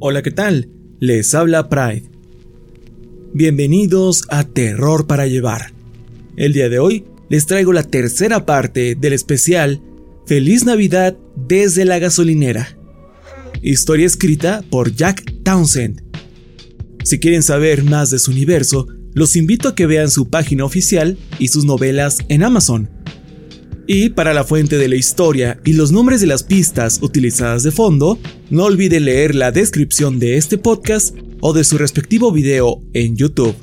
Hola, ¿qué tal? Les habla Pride. Bienvenidos a Terror para Llevar. El día de hoy les traigo la tercera parte del especial Feliz Navidad desde la gasolinera. Historia escrita por Jack Townsend. Si quieren saber más de su universo, los invito a que vean su página oficial y sus novelas en Amazon. Y para la fuente de la historia y los nombres de las pistas utilizadas de fondo, no olviden leer la descripción de este podcast o de su respectivo video en YouTube.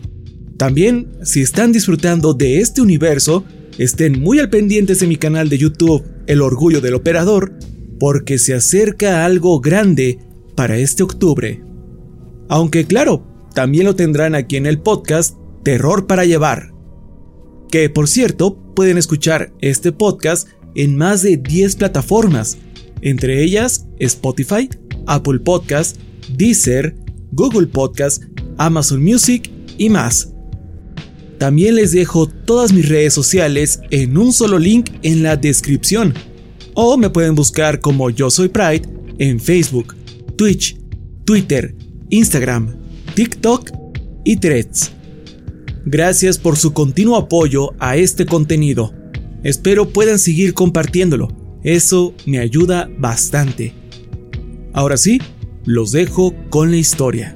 También, si están disfrutando de este universo, estén muy al pendientes de mi canal de YouTube, El Orgullo del Operador, porque se acerca algo grande para este octubre. Aunque claro, también lo tendrán aquí en el podcast Terror para Llevar. Que por cierto, pueden escuchar este podcast en más de 10 plataformas, entre ellas Spotify, Apple Podcast, Deezer, Google Podcast, Amazon Music y más. También les dejo todas mis redes sociales en un solo link en la descripción. O me pueden buscar como Yo Soy Pride en Facebook, Twitch, Twitter, Instagram, TikTok y Threads. Gracias por su continuo apoyo a este contenido. Espero puedan seguir compartiéndolo. Eso me ayuda bastante. Ahora sí, los dejo con la historia.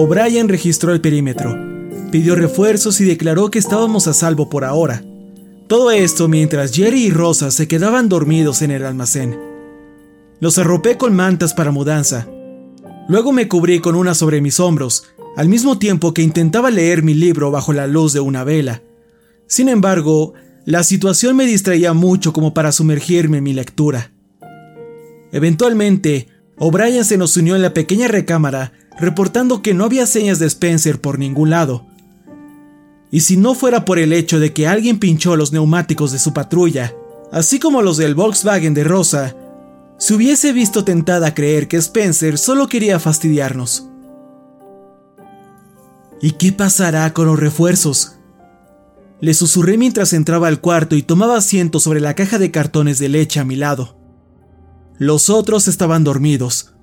O'Brien registró el perímetro, pidió refuerzos y declaró que estábamos a salvo por ahora. Todo esto mientras Jerry y Rosa se quedaban dormidos en el almacén. Los arropé con mantas para mudanza. Luego me cubrí con una sobre mis hombros, al mismo tiempo que intentaba leer mi libro bajo la luz de una vela. Sin embargo, la situación me distraía mucho como para sumergirme en mi lectura. Eventualmente, O'Brien se nos unió en la pequeña recámara reportando que no había señas de Spencer por ningún lado. Y si no fuera por el hecho de que alguien pinchó los neumáticos de su patrulla, así como los del Volkswagen de Rosa, se hubiese visto tentada a creer que Spencer solo quería fastidiarnos. ¿Y qué pasará con los refuerzos? Le susurré mientras entraba al cuarto y tomaba asiento sobre la caja de cartones de leche a mi lado. Los otros estaban dormidos.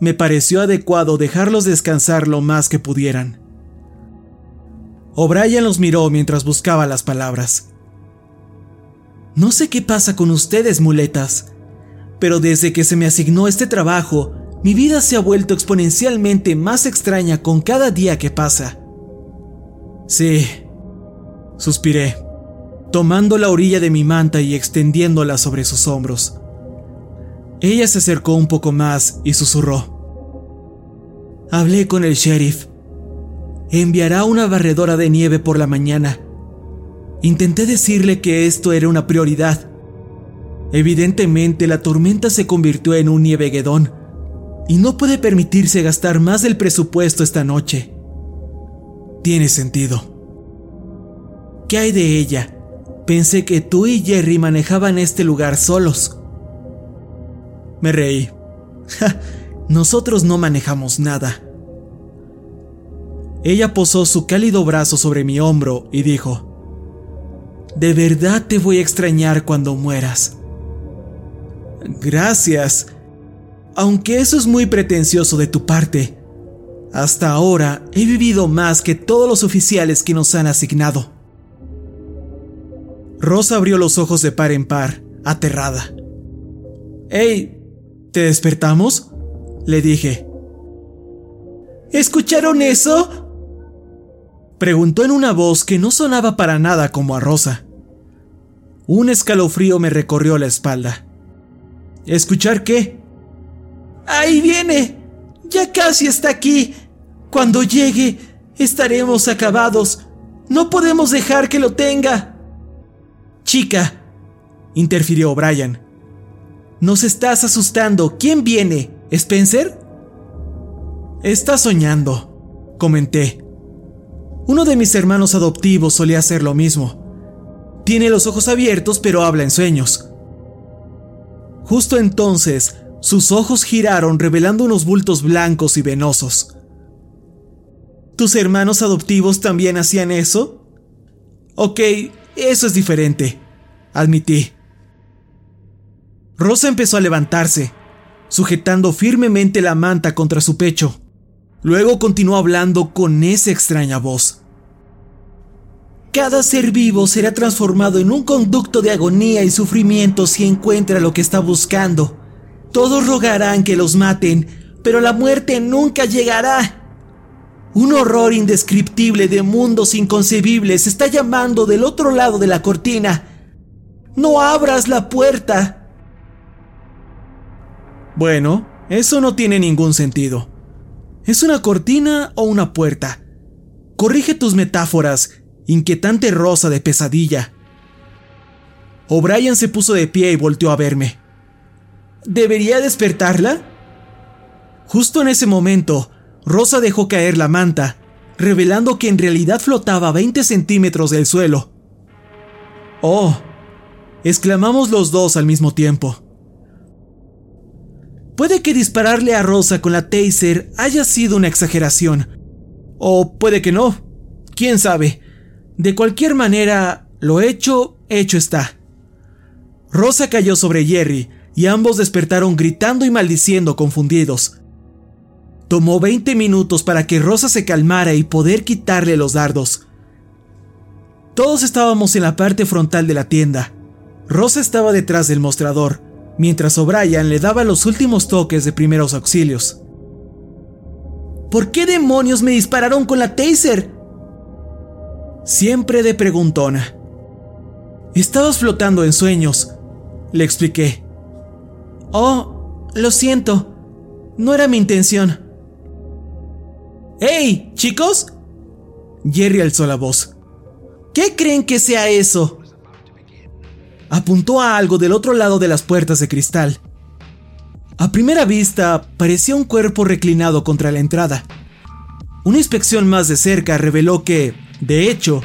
Me pareció adecuado dejarlos descansar lo más que pudieran. O'Brien los miró mientras buscaba las palabras. No sé qué pasa con ustedes, muletas, pero desde que se me asignó este trabajo, mi vida se ha vuelto exponencialmente más extraña con cada día que pasa. Sí, suspiré, tomando la orilla de mi manta y extendiéndola sobre sus hombros. Ella se acercó un poco más y susurró. Hablé con el sheriff. Enviará una barredora de nieve por la mañana. Intenté decirle que esto era una prioridad. Evidentemente la tormenta se convirtió en un nieveguedón y no puede permitirse gastar más del presupuesto esta noche. Tiene sentido. ¿Qué hay de ella? Pensé que tú y Jerry manejaban este lugar solos. Me reí. nosotros no manejamos nada. Ella posó su cálido brazo sobre mi hombro y dijo, De verdad te voy a extrañar cuando mueras. Gracias, aunque eso es muy pretencioso de tu parte. Hasta ahora he vivido más que todos los oficiales que nos han asignado. Rosa abrió los ojos de par en par, aterrada. ¡Hey! ¿Te despertamos? Le dije. ¿Escucharon eso? Preguntó en una voz que no sonaba para nada como a Rosa. Un escalofrío me recorrió la espalda. ¿Escuchar qué? Ahí viene. Ya casi está aquí. Cuando llegue, estaremos acabados. No podemos dejar que lo tenga. Chica, interfirió Brian. Nos estás asustando. ¿Quién viene? ¿Spencer? Está soñando, comenté. Uno de mis hermanos adoptivos solía hacer lo mismo. Tiene los ojos abiertos pero habla en sueños. Justo entonces, sus ojos giraron revelando unos bultos blancos y venosos. ¿Tus hermanos adoptivos también hacían eso? Ok, eso es diferente, admití. Rosa empezó a levantarse, sujetando firmemente la manta contra su pecho. Luego continuó hablando con esa extraña voz. Cada ser vivo será transformado en un conducto de agonía y sufrimiento si encuentra lo que está buscando. Todos rogarán que los maten, pero la muerte nunca llegará. Un horror indescriptible de mundos inconcebibles está llamando del otro lado de la cortina. No abras la puerta. Bueno, eso no tiene ningún sentido. ¿Es una cortina o una puerta? Corrige tus metáforas, inquietante rosa de pesadilla. O'Brien se puso de pie y volteó a verme. ¿Debería despertarla? Justo en ese momento, Rosa dejó caer la manta, revelando que en realidad flotaba a 20 centímetros del suelo. ¡Oh! exclamamos los dos al mismo tiempo. Puede que dispararle a Rosa con la taser haya sido una exageración. O puede que no. ¿Quién sabe? De cualquier manera, lo hecho, hecho está. Rosa cayó sobre Jerry, y ambos despertaron gritando y maldiciendo confundidos. Tomó 20 minutos para que Rosa se calmara y poder quitarle los dardos. Todos estábamos en la parte frontal de la tienda. Rosa estaba detrás del mostrador, mientras O'Brien le daba los últimos toques de primeros auxilios. ¿Por qué demonios me dispararon con la taser? Siempre de preguntona. Estabas flotando en sueños, le expliqué. Oh, lo siento. No era mi intención. ¡Hey, chicos! Jerry alzó la voz. ¿Qué creen que sea eso? Apuntó a algo del otro lado de las puertas de cristal. A primera vista, parecía un cuerpo reclinado contra la entrada. Una inspección más de cerca reveló que, de hecho,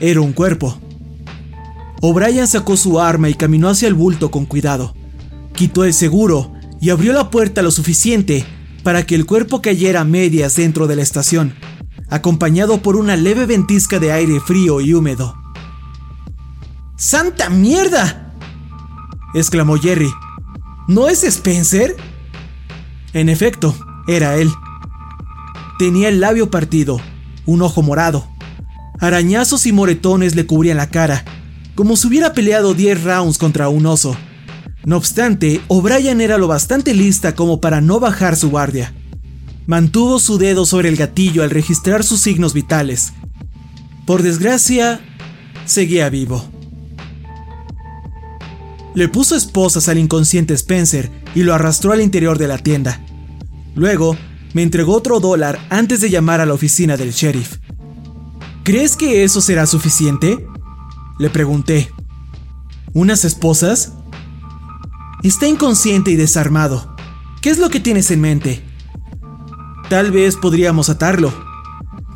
era un cuerpo. O'Brien sacó su arma y caminó hacia el bulto con cuidado. Quitó el seguro y abrió la puerta lo suficiente para que el cuerpo cayera a medias dentro de la estación, acompañado por una leve ventisca de aire frío y húmedo. ¡Santa mierda! exclamó Jerry. ¿No es Spencer? En efecto, era él. Tenía el labio partido, un ojo morado. Arañazos y moretones le cubrían la cara, como si hubiera peleado 10 rounds contra un oso. No obstante, O'Brien era lo bastante lista como para no bajar su guardia. Mantuvo su dedo sobre el gatillo al registrar sus signos vitales. Por desgracia, seguía vivo. Le puso esposas al inconsciente Spencer y lo arrastró al interior de la tienda. Luego, me entregó otro dólar antes de llamar a la oficina del sheriff. ¿Crees que eso será suficiente? Le pregunté. ¿Unas esposas? Está inconsciente y desarmado. ¿Qué es lo que tienes en mente? Tal vez podríamos atarlo.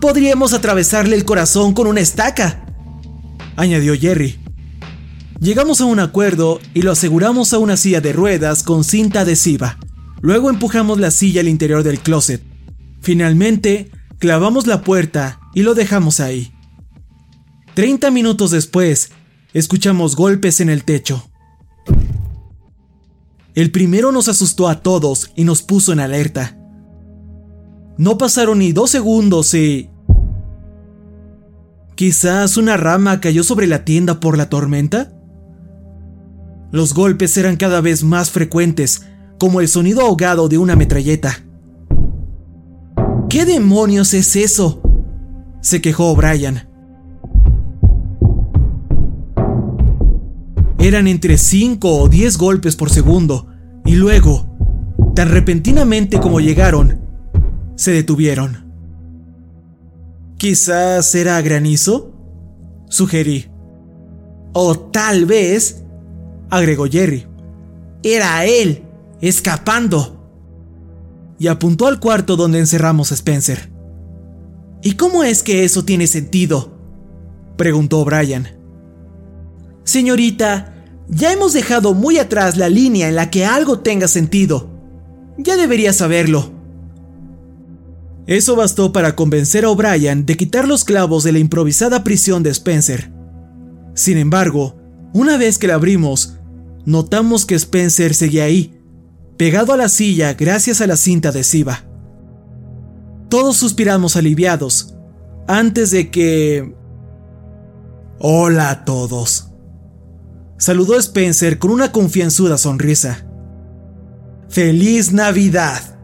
Podríamos atravesarle el corazón con una estaca, añadió Jerry. Llegamos a un acuerdo y lo aseguramos a una silla de ruedas con cinta adhesiva. Luego empujamos la silla al interior del closet. Finalmente, clavamos la puerta y lo dejamos ahí. Treinta minutos después, escuchamos golpes en el techo. El primero nos asustó a todos y nos puso en alerta. No pasaron ni dos segundos y... ¿Quizás una rama cayó sobre la tienda por la tormenta? Los golpes eran cada vez más frecuentes, como el sonido ahogado de una metralleta. ¿Qué demonios es eso? se quejó Brian. Eran entre 5 o 10 golpes por segundo, y luego, tan repentinamente como llegaron, se detuvieron. Quizás era granizo, sugerí. O tal vez agregó Jerry. Era él, escapando. Y apuntó al cuarto donde encerramos a Spencer. ¿Y cómo es que eso tiene sentido? preguntó Brian. Señorita, ya hemos dejado muy atrás la línea en la que algo tenga sentido. Ya debería saberlo. Eso bastó para convencer a O'Brien de quitar los clavos de la improvisada prisión de Spencer. Sin embargo, una vez que la abrimos, notamos que Spencer seguía ahí, pegado a la silla gracias a la cinta adhesiva. Todos suspiramos aliviados, antes de que... Hola a todos. Saludó Spencer con una confianzuda sonrisa. ¡Feliz Navidad!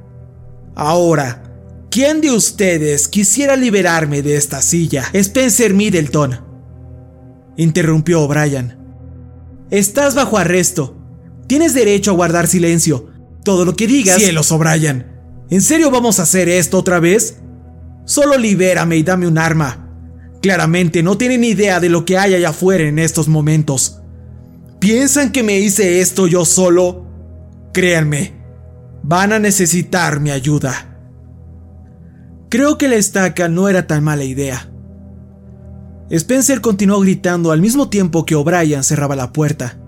Ahora, ¿quién de ustedes quisiera liberarme de esta silla? Spencer Middleton. Interrumpió O'Brien. Estás bajo arresto. Tienes derecho a guardar silencio. Todo lo que digas. Cielos, O'Brien. ¿En serio vamos a hacer esto otra vez? Solo libérame y dame un arma. Claramente no tienen idea de lo que hay allá afuera en estos momentos. ¿Piensan que me hice esto yo solo? Créanme, van a necesitar mi ayuda. Creo que la estaca no era tan mala idea. Spencer continuó gritando al mismo tiempo que O'Brien cerraba la puerta.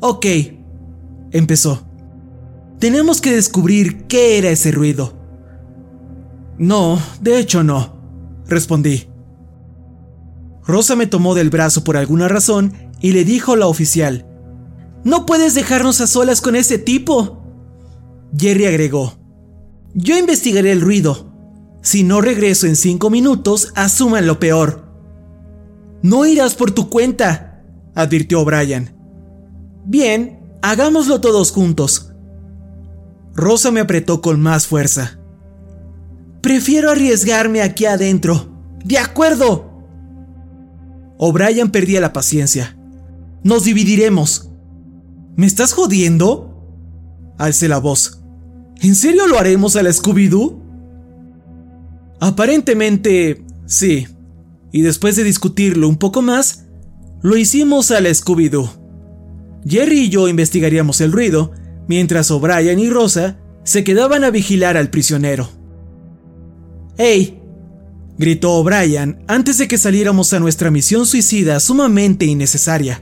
Ok, empezó. Tenemos que descubrir qué era ese ruido. No, de hecho no, respondí. Rosa me tomó del brazo por alguna razón y le dijo a la oficial, No puedes dejarnos a solas con ese tipo. Jerry agregó, Yo investigaré el ruido. Si no regreso en cinco minutos, asuman lo peor. No irás por tu cuenta, advirtió Brian. Bien, hagámoslo todos juntos. Rosa me apretó con más fuerza. Prefiero arriesgarme aquí adentro. De acuerdo. O'Brien perdía la paciencia. Nos dividiremos. ¿Me estás jodiendo? Alcé la voz. ¿En serio lo haremos a la Scooby-Doo? Aparentemente, sí y después de discutirlo un poco más, lo hicimos a la Scooby-Doo. Jerry y yo investigaríamos el ruido, mientras O'Brien y Rosa se quedaban a vigilar al prisionero. ¡Hey! gritó O'Brien antes de que saliéramos a nuestra misión suicida sumamente innecesaria.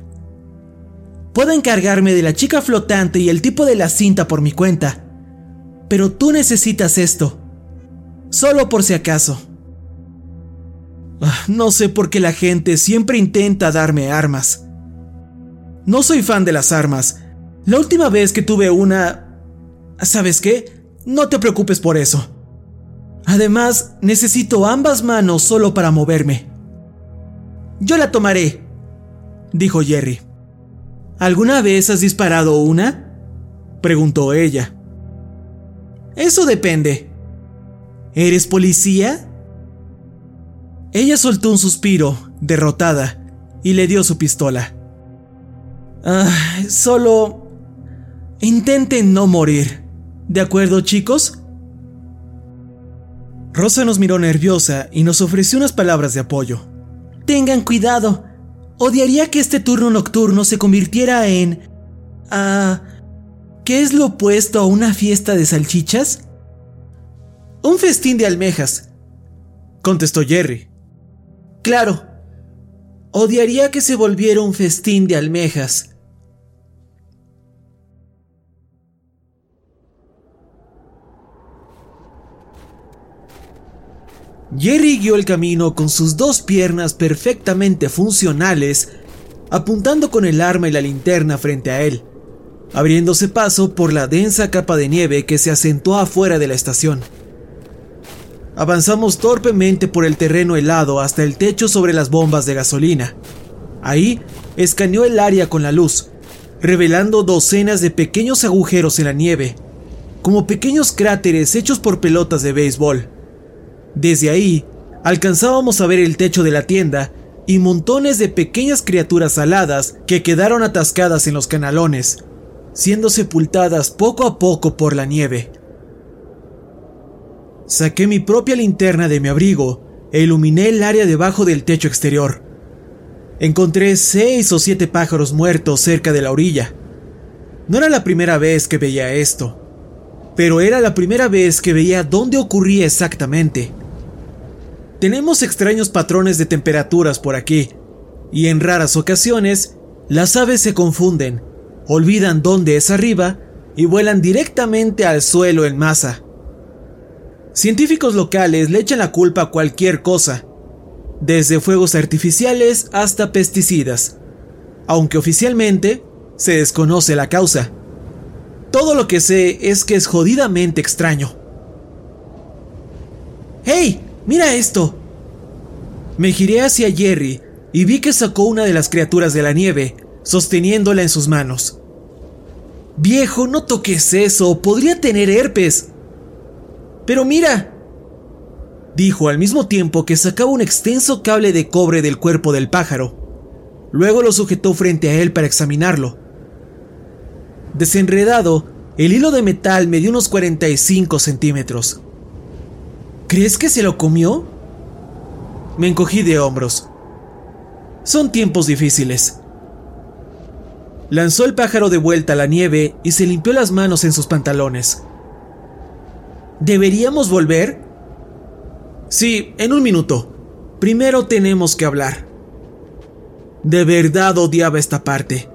Puedo encargarme de la chica flotante y el tipo de la cinta por mi cuenta. Pero tú necesitas esto. Solo por si acaso. No sé por qué la gente siempre intenta darme armas. No soy fan de las armas. La última vez que tuve una... ¿Sabes qué? No te preocupes por eso. Además, necesito ambas manos solo para moverme. Yo la tomaré, dijo Jerry. ¿Alguna vez has disparado una? preguntó ella. Eso depende. ¿Eres policía? Ella soltó un suspiro, derrotada, y le dio su pistola. Ah, solo... Intenten no morir. ¿De acuerdo, chicos? Rosa nos miró nerviosa y nos ofreció unas palabras de apoyo. Tengan cuidado. Odiaría que este turno nocturno se convirtiera en... Ah... ¿Qué es lo opuesto a una fiesta de salchichas? Un festín de almejas, contestó Jerry. Claro. Odiaría que se volviera un festín de almejas. Jerry guió el camino con sus dos piernas perfectamente funcionales, apuntando con el arma y la linterna frente a él, abriéndose paso por la densa capa de nieve que se asentó afuera de la estación. Avanzamos torpemente por el terreno helado hasta el techo sobre las bombas de gasolina. Ahí escaneó el área con la luz, revelando docenas de pequeños agujeros en la nieve, como pequeños cráteres hechos por pelotas de béisbol. Desde ahí, alcanzábamos a ver el techo de la tienda y montones de pequeñas criaturas aladas que quedaron atascadas en los canalones, siendo sepultadas poco a poco por la nieve. Saqué mi propia linterna de mi abrigo e iluminé el área debajo del techo exterior. Encontré seis o siete pájaros muertos cerca de la orilla. No era la primera vez que veía esto, pero era la primera vez que veía dónde ocurría exactamente. Tenemos extraños patrones de temperaturas por aquí, y en raras ocasiones las aves se confunden, olvidan dónde es arriba y vuelan directamente al suelo en masa. Científicos locales le echan la culpa a cualquier cosa, desde fuegos artificiales hasta pesticidas, aunque oficialmente se desconoce la causa. Todo lo que sé es que es jodidamente extraño. ¡Hey! ¡Mira esto! Me giré hacia Jerry y vi que sacó una de las criaturas de la nieve, sosteniéndola en sus manos. Viejo, no toques eso, podría tener herpes. Pero mira, dijo al mismo tiempo que sacaba un extenso cable de cobre del cuerpo del pájaro. Luego lo sujetó frente a él para examinarlo. Desenredado, el hilo de metal medía unos 45 centímetros. ¿Crees que se lo comió? Me encogí de hombros. Son tiempos difíciles. Lanzó el pájaro de vuelta a la nieve y se limpió las manos en sus pantalones. ¿Deberíamos volver? Sí, en un minuto. Primero tenemos que hablar. De verdad odiaba esta parte.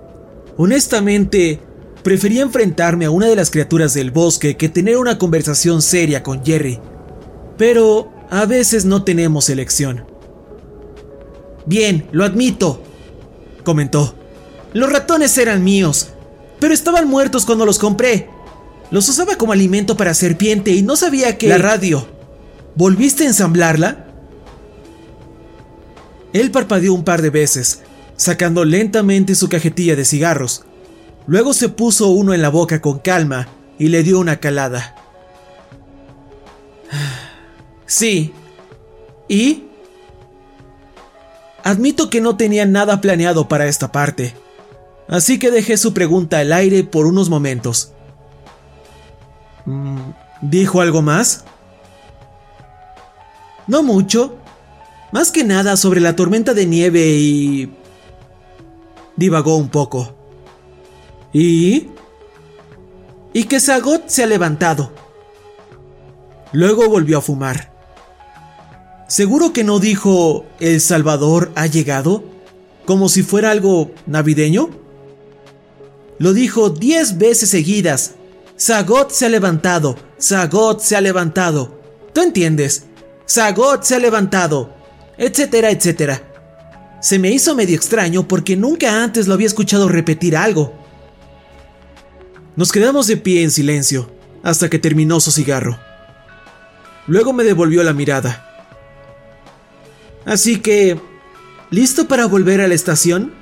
Honestamente, prefería enfrentarme a una de las criaturas del bosque que tener una conversación seria con Jerry. Pero a veces no tenemos elección. Bien, lo admito, comentó. Los ratones eran míos, pero estaban muertos cuando los compré. Los usaba como alimento para serpiente y no sabía que... La radio. ¿Volviste a ensamblarla? Él parpadeó un par de veces, sacando lentamente su cajetilla de cigarros. Luego se puso uno en la boca con calma y le dio una calada. Sí. ¿Y? Admito que no tenía nada planeado para esta parte, así que dejé su pregunta al aire por unos momentos. Mm, ¿Dijo algo más? No mucho. Más que nada sobre la tormenta de nieve y... Divagó un poco. ¿Y? Y que Sagot se ha levantado. Luego volvió a fumar. ¿Seguro que no dijo El Salvador ha llegado? ¿Como si fuera algo navideño? Lo dijo diez veces seguidas. Zagot se ha levantado, Zagot se ha levantado. ¿Tú entiendes? Zagot se ha levantado, etcétera, etcétera. Se me hizo medio extraño porque nunca antes lo había escuchado repetir algo. Nos quedamos de pie en silencio hasta que terminó su cigarro. Luego me devolvió la mirada. Así que, ¿listo para volver a la estación?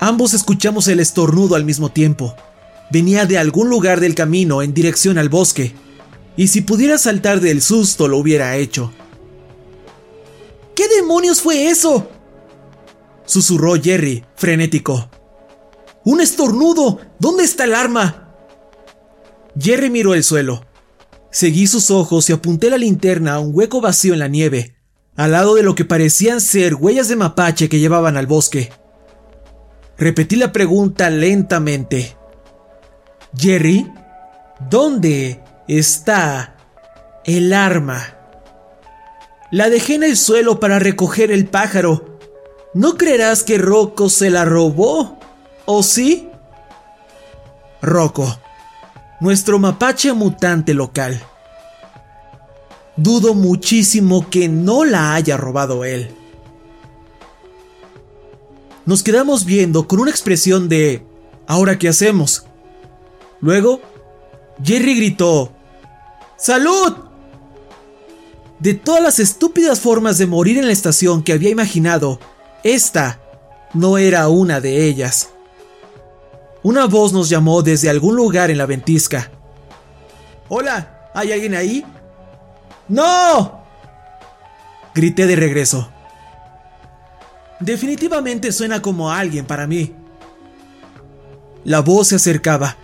Ambos escuchamos el estornudo al mismo tiempo. Venía de algún lugar del camino en dirección al bosque, y si pudiera saltar del susto lo hubiera hecho. ¿Qué demonios fue eso? Susurró Jerry, frenético. ¡Un estornudo! ¿Dónde está el arma? Jerry miró el suelo. Seguí sus ojos y apunté la linterna a un hueco vacío en la nieve, al lado de lo que parecían ser huellas de mapache que llevaban al bosque. Repetí la pregunta lentamente. Jerry, ¿dónde está el arma? La dejé en el suelo para recoger el pájaro. ¿No creerás que Rocco se la robó? ¿O sí? Rocco, nuestro mapache mutante local. Dudo muchísimo que no la haya robado él. Nos quedamos viendo con una expresión de ¿ahora qué hacemos? Luego, Jerry gritó ¡Salud! De todas las estúpidas formas de morir en la estación que había imaginado, esta no era una de ellas. Una voz nos llamó desde algún lugar en la ventisca. Hola, ¿hay alguien ahí? ¡No! Grité de regreso. Definitivamente suena como alguien para mí. La voz se acercaba.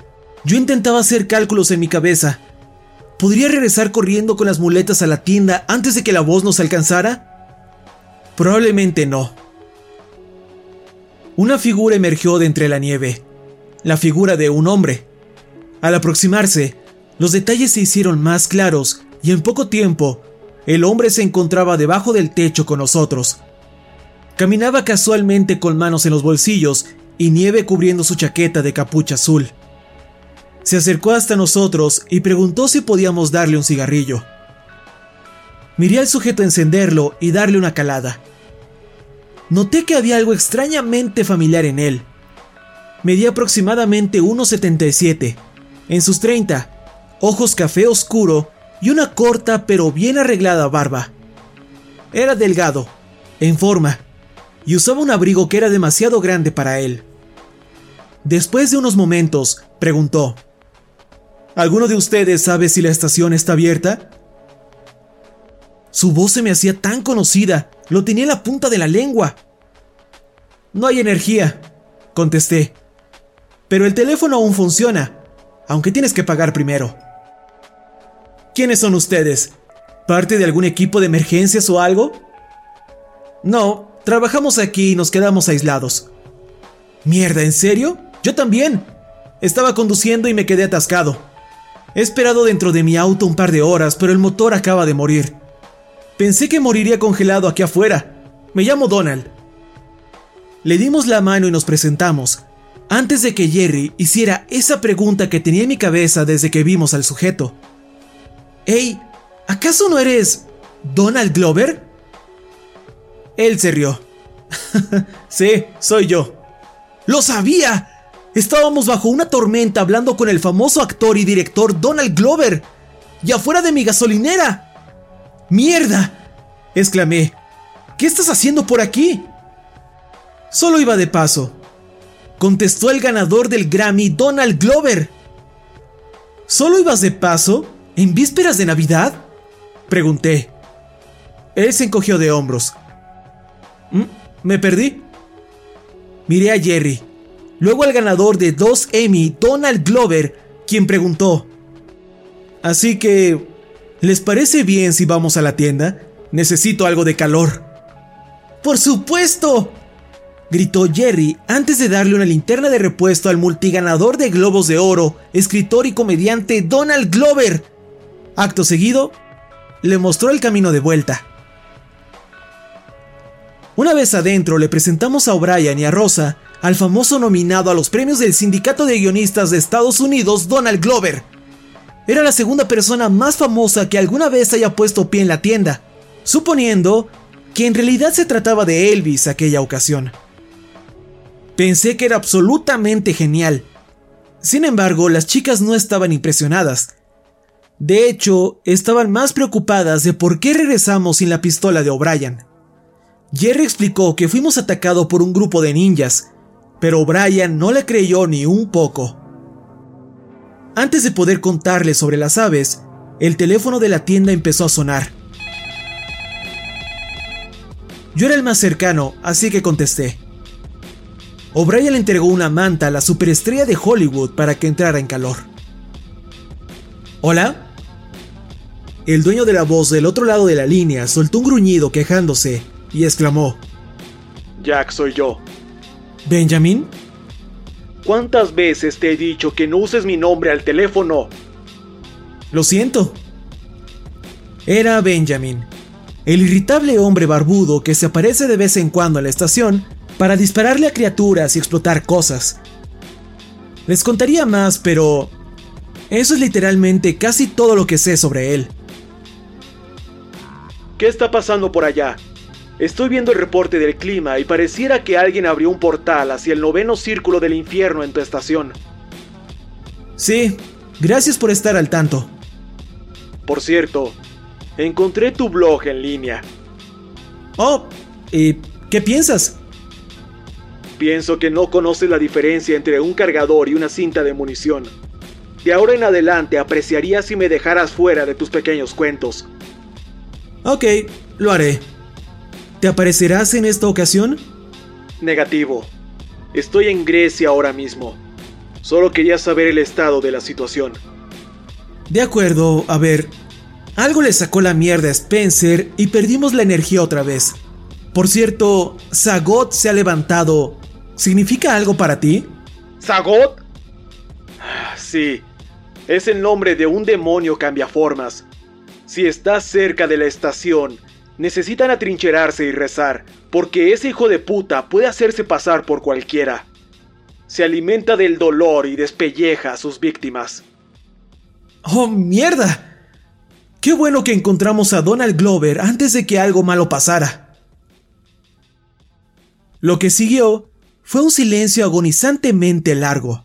Yo intentaba hacer cálculos en mi cabeza. ¿Podría regresar corriendo con las muletas a la tienda antes de que la voz nos alcanzara? Probablemente no. Una figura emergió de entre la nieve. La figura de un hombre. Al aproximarse, los detalles se hicieron más claros y en poco tiempo, el hombre se encontraba debajo del techo con nosotros. Caminaba casualmente con manos en los bolsillos y nieve cubriendo su chaqueta de capucha azul. Se acercó hasta nosotros y preguntó si podíamos darle un cigarrillo. Miré al sujeto encenderlo y darle una calada. Noté que había algo extrañamente familiar en él. Medía aproximadamente 1,77. En sus 30, ojos café oscuro y una corta pero bien arreglada barba. Era delgado, en forma, y usaba un abrigo que era demasiado grande para él. Después de unos momentos, preguntó, ¿Alguno de ustedes sabe si la estación está abierta? Su voz se me hacía tan conocida, lo tenía en la punta de la lengua. No hay energía, contesté. Pero el teléfono aún funciona, aunque tienes que pagar primero. ¿Quiénes son ustedes? ¿Parte de algún equipo de emergencias o algo? No, trabajamos aquí y nos quedamos aislados. Mierda, ¿en serio? Yo también. Estaba conduciendo y me quedé atascado. He esperado dentro de mi auto un par de horas, pero el motor acaba de morir. Pensé que moriría congelado aquí afuera. Me llamo Donald. Le dimos la mano y nos presentamos, antes de que Jerry hiciera esa pregunta que tenía en mi cabeza desde que vimos al sujeto. Hey, ¿acaso no eres Donald Glover? Él se rió. sí, soy yo. ¡Lo sabía! Estábamos bajo una tormenta hablando con el famoso actor y director Donald Glover. Y afuera de mi gasolinera. ¡Mierda! exclamé. ¿Qué estás haciendo por aquí? Solo iba de paso. Contestó el ganador del Grammy, Donald Glover. ¿Solo ibas de paso? ¿En vísperas de Navidad? Pregunté. Él se encogió de hombros. ¿Mm? ¿Me perdí? Miré a Jerry, luego al ganador de dos Emmy, Donald Glover, quien preguntó. Así que, ¿les parece bien si vamos a la tienda? Necesito algo de calor. ¡Por supuesto! gritó Jerry antes de darle una linterna de repuesto al multiganador de Globos de Oro, escritor y comediante Donald Glover. Acto seguido, le mostró el camino de vuelta. Una vez adentro le presentamos a O'Brien y a Rosa al famoso nominado a los premios del Sindicato de Guionistas de Estados Unidos, Donald Glover. Era la segunda persona más famosa que alguna vez haya puesto pie en la tienda, suponiendo que en realidad se trataba de Elvis aquella ocasión. Pensé que era absolutamente genial. Sin embargo, las chicas no estaban impresionadas. De hecho, estaban más preocupadas de por qué regresamos sin la pistola de O'Brien. Jerry explicó que fuimos atacados por un grupo de ninjas, pero O'Brien no le creyó ni un poco. Antes de poder contarle sobre las aves, el teléfono de la tienda empezó a sonar. Yo era el más cercano, así que contesté. O'Brien le entregó una manta a la superestrella de Hollywood para que entrara en calor. ¿Hola? El dueño de la voz del otro lado de la línea soltó un gruñido quejándose y exclamó: Jack, soy yo. ¿Benjamin? ¿Cuántas veces te he dicho que no uses mi nombre al teléfono? Lo siento. Era Benjamin, el irritable hombre barbudo que se aparece de vez en cuando en la estación para dispararle a criaturas y explotar cosas. Les contaría más, pero eso es literalmente casi todo lo que sé sobre él. ¿Qué está pasando por allá? Estoy viendo el reporte del clima y pareciera que alguien abrió un portal hacia el noveno círculo del infierno en tu estación. Sí, gracias por estar al tanto. Por cierto, encontré tu blog en línea. Oh, ¿y qué piensas? Pienso que no conoces la diferencia entre un cargador y una cinta de munición. De ahora en adelante apreciaría si me dejaras fuera de tus pequeños cuentos. Ok, lo haré. ¿Te aparecerás en esta ocasión? Negativo. Estoy en Grecia ahora mismo. Solo quería saber el estado de la situación. De acuerdo, a ver. Algo le sacó la mierda a Spencer y perdimos la energía otra vez. Por cierto, Zagot se ha levantado. ¿Significa algo para ti? ¿Zagot? Sí, es el nombre de un demonio cambiaformas. Si estás cerca de la estación, necesitan atrincherarse y rezar, porque ese hijo de puta puede hacerse pasar por cualquiera. Se alimenta del dolor y despelleja a sus víctimas. ¡Oh, mierda! Qué bueno que encontramos a Donald Glover antes de que algo malo pasara. Lo que siguió fue un silencio agonizantemente largo.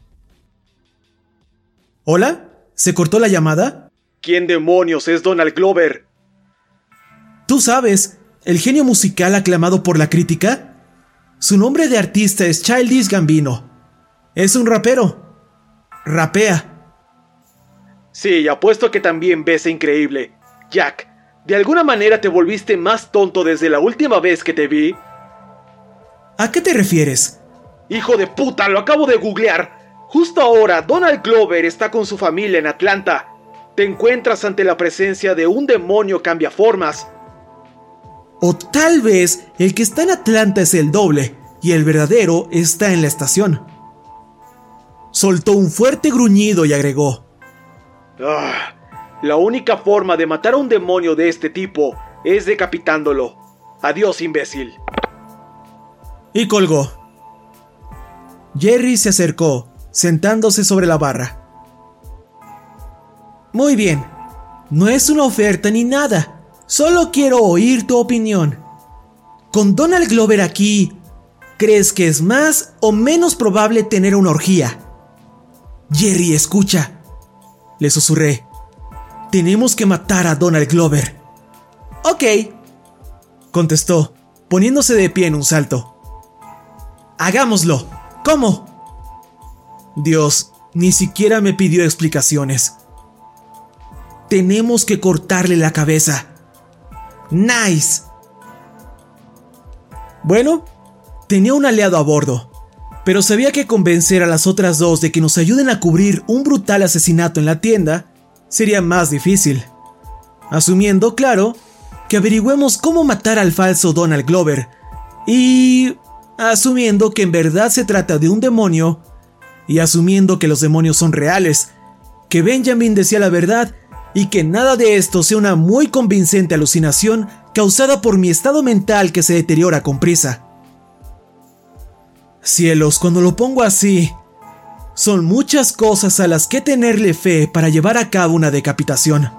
¿Hola? ¿Se cortó la llamada? ¿Quién demonios es Donald Glover? Tú sabes, el genio musical aclamado por la crítica. Su nombre de artista es Childish Gambino. Es un rapero. Rapea. Sí, apuesto que también ves increíble. Jack, ¿de alguna manera te volviste más tonto desde la última vez que te vi? ¿A qué te refieres? Hijo de puta, lo acabo de googlear. Justo ahora, Donald Glover está con su familia en Atlanta. Te encuentras ante la presencia de un demonio cambiaformas. O tal vez el que está en Atlanta es el doble y el verdadero está en la estación. Soltó un fuerte gruñido y agregó. Ah, la única forma de matar a un demonio de este tipo es decapitándolo. Adiós, imbécil. Y colgó. Jerry se acercó, sentándose sobre la barra. Muy bien, no es una oferta ni nada. Solo quiero oír tu opinión. Con Donald Glover aquí, ¿crees que es más o menos probable tener una orgía? Jerry, escucha. Le susurré. Tenemos que matar a Donald Glover. Ok, contestó, poniéndose de pie en un salto. Hagámoslo. ¿Cómo? Dios, ni siquiera me pidió explicaciones. Tenemos que cortarle la cabeza. Nice. Bueno, tenía un aliado a bordo, pero sabía que convencer a las otras dos de que nos ayuden a cubrir un brutal asesinato en la tienda sería más difícil. Asumiendo, claro, que averigüemos cómo matar al falso Donald Glover y asumiendo que en verdad se trata de un demonio y asumiendo que los demonios son reales, que Benjamin decía la verdad y que nada de esto sea una muy convincente alucinación causada por mi estado mental que se deteriora con prisa. Cielos, cuando lo pongo así, son muchas cosas a las que tenerle fe para llevar a cabo una decapitación.